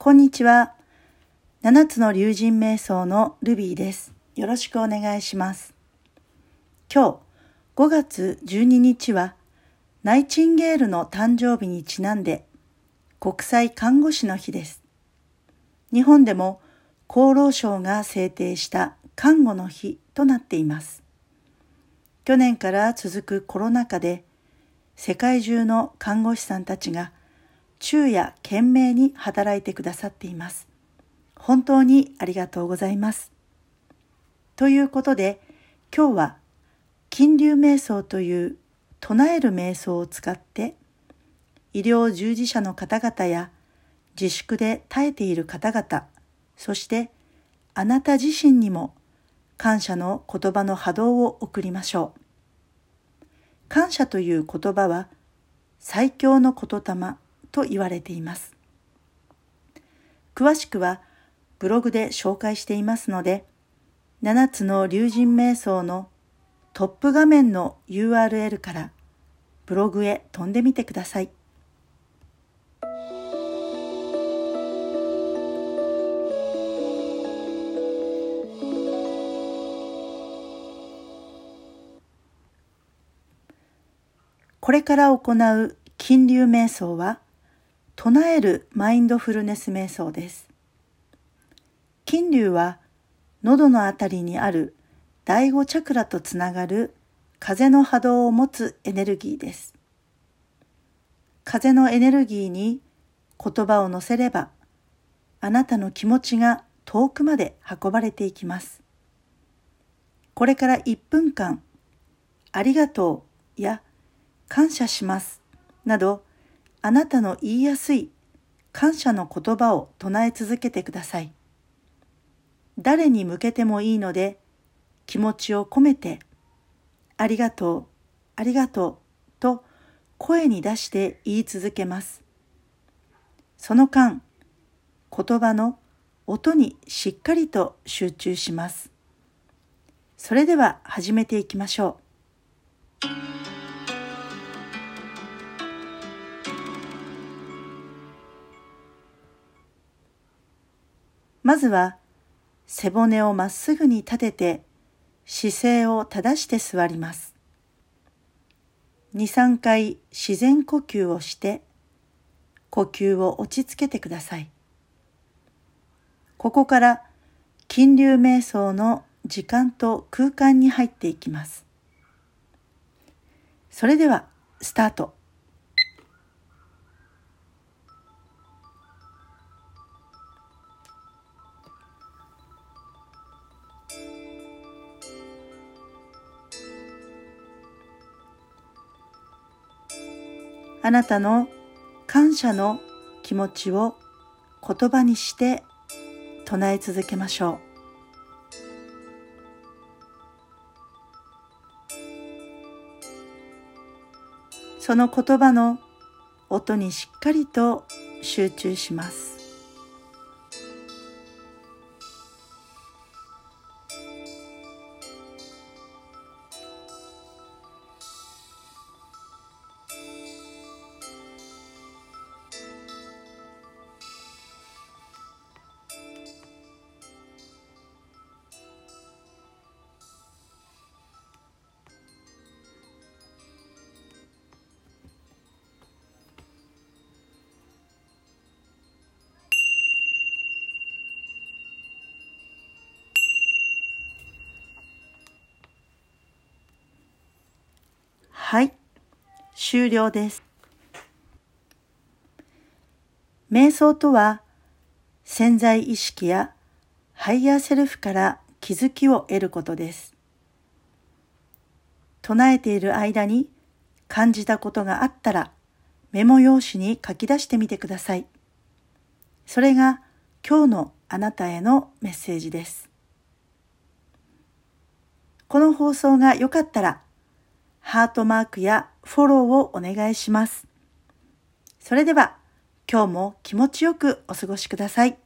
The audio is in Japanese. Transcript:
こんにちは。七つの竜神瞑想のルビーです。よろしくお願いします。今日5月12日はナイチンゲールの誕生日にちなんで国際看護師の日です。日本でも厚労省が制定した看護の日となっています。去年から続くコロナ禍で世界中の看護師さんたちが昼夜懸命に働いてくださっています。本当にありがとうございます。ということで、今日は金龍瞑想という唱える瞑想を使って医療従事者の方々や自粛で耐えている方々、そしてあなた自身にも感謝の言葉の波動を送りましょう。感謝という言葉は最強の言霊と言われています。詳しくはブログで紹介していますので、7つの竜神瞑想のトップ画面の URL からブログへ飛んでみてください。これから行う金流瞑想は唱えるマインドフルネス瞑想です。金流は喉のあたりにある第五チャクラとつながる風の波動を持つエネルギーです。風のエネルギーに言葉を乗せればあなたの気持ちが遠くまで運ばれていきます。これから1分間ありがとうや感謝しますなどあなたの言いやすい感謝の言葉を唱え続けてください。誰に向けてもいいので気持ちを込めてありがとう、ありがとうと声に出して言い続けます。その間、言葉の音にしっかりと集中します。それでは始めていきましょう。まずは背骨をまっすぐに立てて姿勢を正して座ります。2、3回自然呼吸をして呼吸を落ち着けてください。ここから金流瞑想の時間と空間に入っていきます。それではスタート。あなたの感謝の気持ちを言葉にして唱え続けましょう。その言葉の音にしっかりと集中します。終了です。瞑想とは、潜在意識やハイヤーセルフから気づきを得ることです。唱えている間に感じたことがあったら、メモ用紙に書き出してみてください。それが今日のあなたへのメッセージです。この放送が良かったら、ハートマークやフォローをお願いします。それでは今日も気持ちよくお過ごしください。